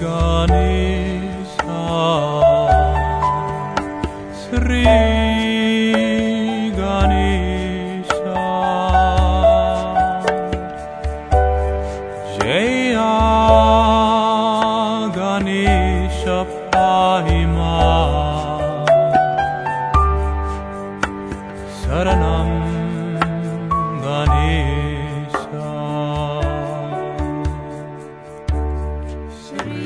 Ganesha Sri Ganesha Jaya Ganesha. Pahima Saranam Ganesha Sri